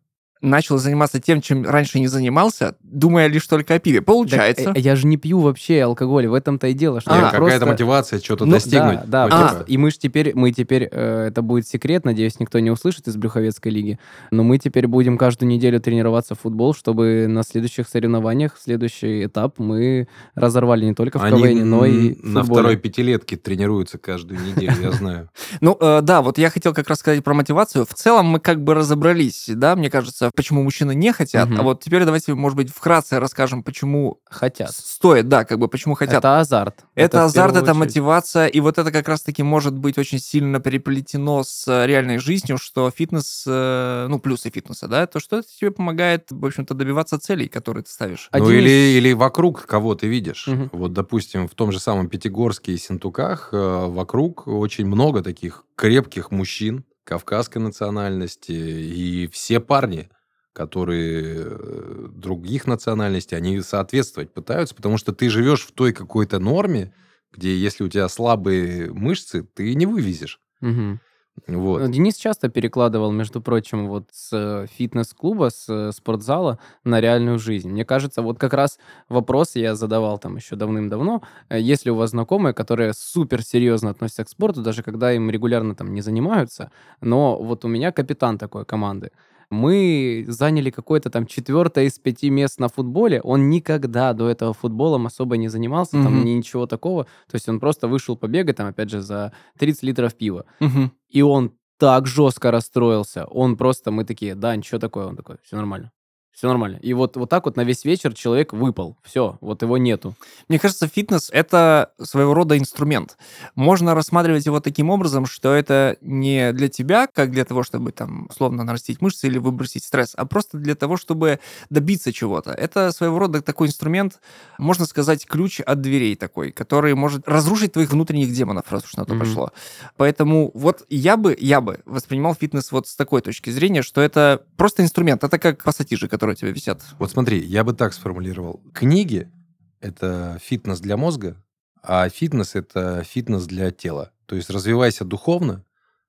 начал заниматься тем, чем раньше не занимался, думая лишь только о пиве. Получается. Так, э, я же не пью вообще алкоголь, в этом-то и дело. Что А, какая-то просто- мотивация что-то Ну, достигнуть. Да, да, просто- типа, и мы же теперь, мы теперь, э, это будет секрет, надеюсь, никто не услышит из Брюховецкой лиги, но мы теперь будем каждую неделю тренироваться в футбол, чтобы на следующих соревнованиях, в следующий этап мы разорвали не только в Они КВН, но и на футболе. второй пятилетке тренируются каждую неделю, я знаю. [laughs] Ну, э, да, вот я хотел как раз сказать про мотивацию. В целом мы как бы разобрались, да, мне кажется, почему мужчины не хотят. Мгм. А вот теперь давайте, может быть, вкратце расскажем, почему Хотят. стоит, да, как бы почему хотят. Это азарт. Это, в азарт, это очередь. мотивация, и вот это как раз-таки может быть очень сильно переплетено с э, реальной жизнью, что фитнес, э, ну, плюсы фитнеса, да, то, что это тебе помогает, в общем-то, добиваться целей, которые ты ставишь. Ну Один или, из- или вокруг кого ты видишь. Мгм. Вот, допустим, в том же самом Пятигорске и Сентуках э, вокруг очень много таких крепких мужчин кавказской национальности. И все парни, которые э, других национальностей, они соответствовать пытаются, потому что ты живешь в той какой-то норме, где если у тебя слабые мышцы, ты не вывезешь. Мгм. Вот. Денис часто перекладывал, между прочим, вот с э, фитнес-клуба, с э, спортзала на реальную жизнь. Мне кажется, вот как раз вопрос я задавал там еще давным-давно. Если у вас знакомые, которые супер серьезно относятся к спорту, даже когда им регулярно там не занимаются, но вот у меня капитан такой команды. Мы заняли какое-то там четвертое из пяти мест на футболе. Он никогда до этого футболом особо не занимался, там Мгм. ни- ничего такого. То есть он просто вышел побегать, там, опять же, за 30 литров пива. Мгм. И он так жестко расстроился. Он просто, мы такие, Дань, что такое? Он такой, все нормально. Все нормально. И вот, вот так вот на весь вечер человек выпал. Все, вот его нету. Мне кажется, фитнес — это своего рода инструмент. Можно рассматривать его таким образом, что это не для тебя, как для того, чтобы там условно нарастить мышцы или выбросить стресс, а просто для того, чтобы добиться чего-то. Это своего рода такой инструмент, можно сказать, ключ от дверей такой, который может разрушить твоих внутренних демонов, раз уж на то Мгм. пошло. Поэтому вот я бы, я бы воспринимал фитнес вот с такой точки зрения, что это просто инструмент. Это как пассатижи, которые у тебя висят. Вот смотри, я бы так сформулировал. Книги – это фитнес для мозга, а фитнес – это фитнес для тела. То есть развивайся духовно,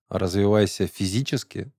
развивайся физически,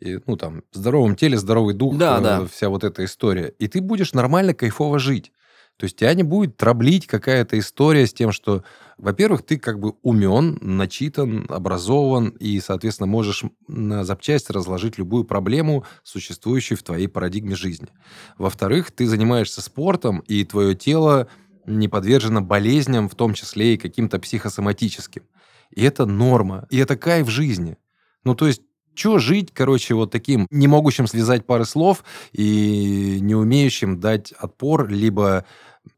и, ну, там, в здоровом теле, здоровый дух, Да, э, да. вся вот эта история. И ты будешь нормально, кайфово жить. То есть тебя не будет траблить какая-то история с тем, что, во-первых, ты как бы умен, начитан, образован, и, соответственно, можешь на запчасти разложить любую проблему, существующую в твоей парадигме жизни. Во-вторых, ты занимаешься спортом, и твое тело не подвержено болезням, в том числе и каким-то психосоматическим. И это норма, и это кайф жизни. Ну, то есть Че жить, короче, вот таким, не могущим связать пары слов и не умеющим дать отпор, либо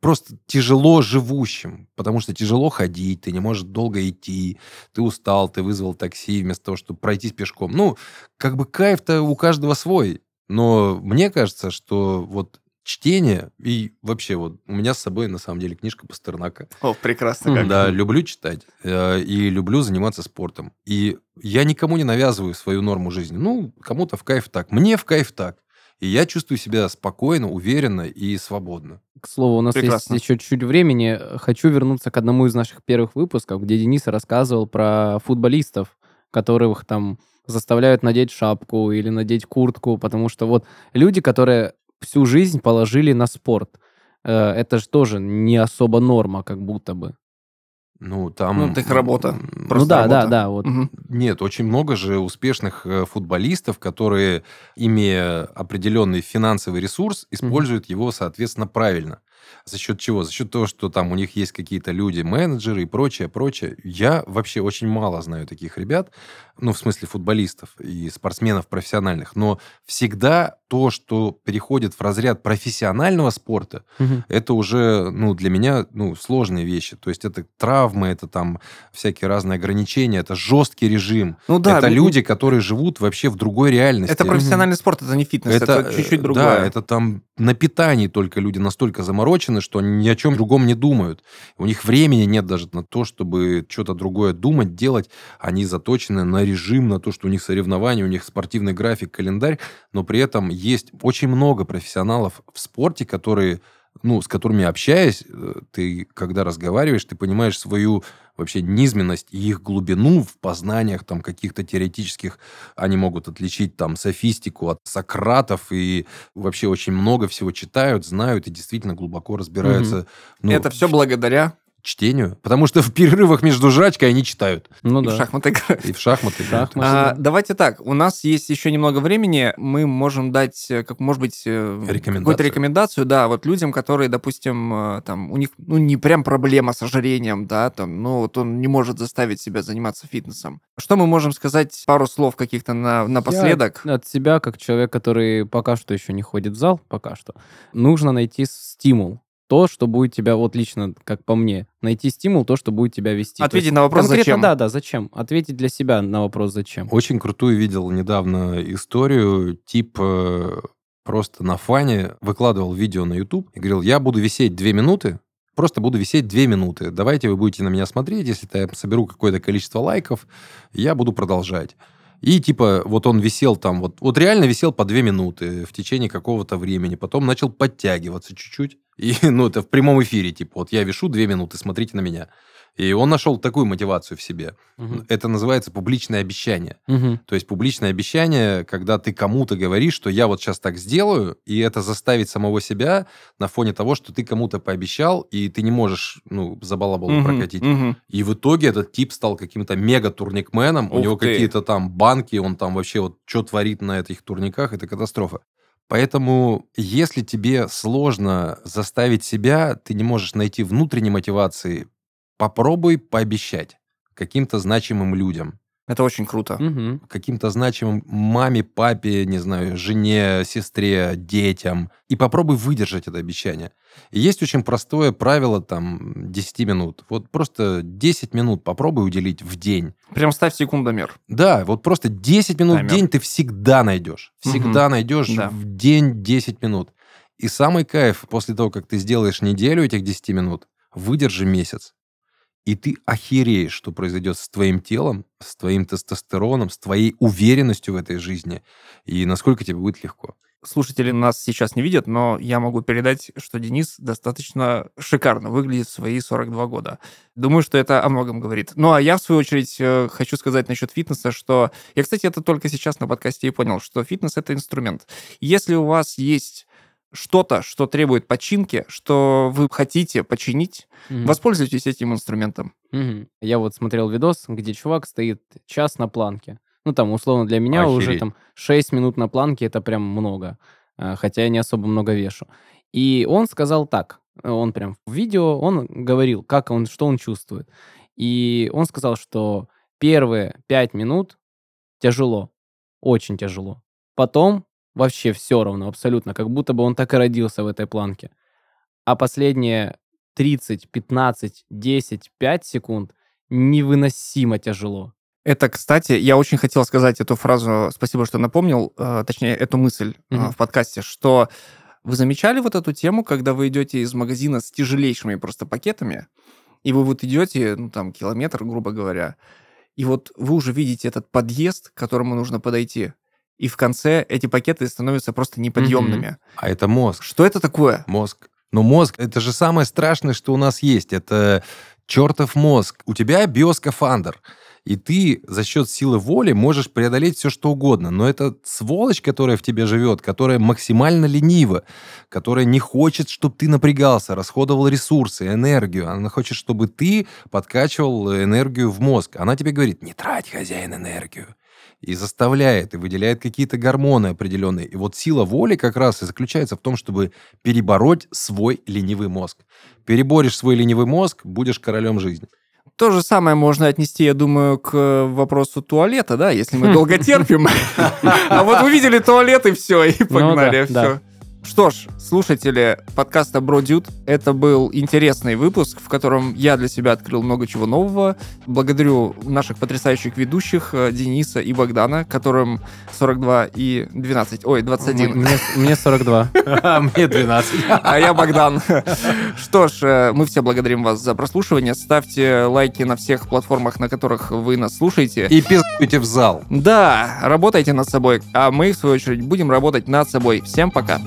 просто тяжело живущим, потому что тяжело ходить, ты не можешь долго идти, ты устал, ты вызвал такси вместо того, чтобы пройтись пешком. Ну, как бы кайф-то у каждого свой. Но мне кажется, что вот чтение и вообще вот у меня с собой на самом деле книжка Пастернака. О, прекрасно. Как. Да, люблю читать э, и люблю заниматься спортом. И я никому не навязываю свою норму жизни. Ну, кому-то в кайф так, мне в кайф так. И я чувствую себя спокойно, уверенно и свободно. К слову, у нас Прекрасно. есть еще чуть-чуть времени. Хочу вернуться к одному из наших первых выпусков, где Денис рассказывал про футболистов, которых там заставляют надеть шапку или надеть куртку, потому что вот люди, которые всю жизнь положили на спорт. Э, это же тоже не особо норма, как будто бы. Ну, там... Ну, это их работа. ну, да, работа. да, да. Вот. Угу. Нет, очень много же успешных э, футболистов, которые, имея определенный финансовый ресурс, используют угу. его, соответственно, правильно. За счет чего? За счет того, что там у них есть какие-то люди, менеджеры и прочее, прочее. Я вообще очень мало знаю таких ребят, ну, в смысле футболистов и спортсменов профессиональных, но всегда то, что переходит в разряд профессионального спорта, угу. это уже, ну, для меня, ну, сложные вещи. То есть это травмы, это там всякие разные ограничения, это жесткий режим. Ну да. Это ну, люди, которые живут вообще в другой реальности. Это профессиональный угу. спорт, это не фитнес, это, чуть-чуть другое. Да, это там на питании только люди настолько заморочены, что они ни о чем другом не думают. У них времени нет даже на то, чтобы что-то другое думать, делать. Они заточены на режим, на то, что у них соревнования, у них спортивный график, календарь, но при этом есть очень много профессионалов в спорте, которые ну, с которыми общаясь, э, ты, когда разговариваешь, ты понимаешь свою вообще низменность и их глубину в познаниях там каких-то теоретических. Они могут отличить там софистику от сократов и вообще очень много всего читают, знают и действительно глубоко разбираются. Угу. Ну, Это все благодаря чтению, потому что [laughs] в перерывах между жрачкой они читают. Ну и да. в шахматы играют. И в шахматы играют. А, давайте так, у нас есть еще немного времени, мы можем дать, э, как может быть, э, какую-то рекомендацию, да, вот людям, которые, допустим, э, там, у них, ну, не прям проблема с ожирением, да, там, ну, вот он не может заставить себя заниматься фитнесом. Что мы можем сказать, пару слов каких-то на, напоследок? Я от себя, как человек, который пока что еще не ходит в зал, пока что, нужно найти стимул то, что будет тебя, вот лично, как по мне, найти стимул, то, что будет тебя вести. Ответить на вопрос конкретно, зачем. да, да, зачем. Ответить для себя на вопрос зачем. Очень крутую видел недавно историю, тип э, просто на фане выкладывал видео на YouTube и говорил, я буду висеть две минуты, просто буду висеть две минуты. Давайте вы будете на меня смотреть, если я соберу какое-то количество лайков, я буду продолжать. И типа вот он висел там, вот, вот реально висел по две минуты в течение какого-то времени, потом начал подтягиваться чуть-чуть. И, [laughs] ну, это в прямом эфире, типа, вот я вешу две минуты, смотрите на меня. И он нашел такую мотивацию в себе. Угу. Это называется публичное обещание. Угу. То есть публичное обещание, когда ты кому-то говоришь, что я вот сейчас так сделаю, и это заставить самого себя на фоне того, что ты кому-то пообещал, и ты не можешь, ну, за балабол угу. прокатить. Угу. И в итоге этот тип стал каким-то мега-турникменом, у него какие-то там банки, он там вообще вот что творит на этих турниках, это катастрофа. Поэтому, если тебе сложно заставить себя, ты не можешь найти внутренней мотивации, попробуй пообещать каким-то значимым людям. Это очень круто. Угу. Каким-то значимым маме, папе, не знаю, жене, сестре, детям. И попробуй выдержать это обещание. И есть очень простое правило, там, 10 минут. Вот просто 10 минут попробуй уделить в день. Прям ставь секундомер. Да, вот просто 10 минут Таймер. в день ты всегда найдешь. Всегда угу. найдешь да. в день 10 минут. И самый кайф после того, как ты сделаешь неделю этих 10 минут, выдержи месяц и ты охереешь, что произойдет с твоим телом, с твоим тестостероном, с твоей уверенностью в этой жизни, и насколько тебе будет легко. Слушатели нас сейчас не видят, но я могу передать, что Денис достаточно шикарно выглядит в свои 42 года. Думаю, что это о многом говорит. Ну, а я, в свою очередь, э, хочу сказать насчет фитнеса, что... Я, кстати, это только сейчас на подкасте и понял, что фитнес — это инструмент. Если у вас есть что-то, что требует починки, что вы хотите починить, Мгм. воспользуйтесь этим инструментом. Мгм. Я вот смотрел видос, где чувак стоит час на планке. Ну, там, условно, для меня уже Охереть. там 6 минут на планке это прям много. а, Хотя я не особо много вешу. И он сказал так. Он прям в видео, он говорил, как он, что он чувствует. И он сказал, что первые 5 минут тяжело. Очень тяжело. Потом вообще все равно, абсолютно. Как будто бы он так и родился в этой планке. А последние 30, 15, 10, 5 секунд невыносимо тяжело. Это, кстати, я очень хотел сказать эту фразу, спасибо, что напомнил, э, точнее, эту мысль Мгм. в подкасте, что вы замечали вот эту тему, когда вы идете из магазина с тяжелейшими просто пакетами, и вы вот идете, ну, там, километр, грубо говоря, и вот вы уже видите этот подъезд, к которому нужно подойти, и в конце эти пакеты становятся просто неподъемными. А это мозг. Что это такое? Мозг. Но мозг — это же самое страшное, что у нас есть. Это чертов мозг. У тебя биоскафандр. И ты за счет силы воли можешь преодолеть все, что угодно. Но это сволочь, которая в тебе живет, которая максимально ленива, которая не хочет, чтобы ты напрягался, расходовал ресурсы, энергию. Она хочет, чтобы ты подкачивал энергию в мозг. Она тебе говорит, не трать, хозяин, энергию. И заставляет, и выделяет какие-то гормоны определенные. И вот сила воли как раз и заключается в том, чтобы перебороть свой ленивый мозг. Переборешь свой ленивый мозг, будешь королем жизни. То же самое можно отнести, я думаю, к э, вопросу туалета, да, если мы долго [laughs] терпим. [laughs] А вот увидели туалет и все, и погнали, да, да. все. Что ж, слушатели подкаста Бродют, это был интересный выпуск, в котором я для себя открыл много чего нового. Благодарю наших потрясающих ведущих э, Дениса и Богдана, которым 42 и 12, ой, 21. Мне, мне 42. Мне 12. [laughs] А я Богдан. Что ж, э, мы все благодарим вас за прослушивание. Ставьте лайки на всех платформах, на которых вы нас слушаете. И пиздуйте в зал. Да, работайте над собой, а мы, в свою очередь, будем работать над собой. Всем пока.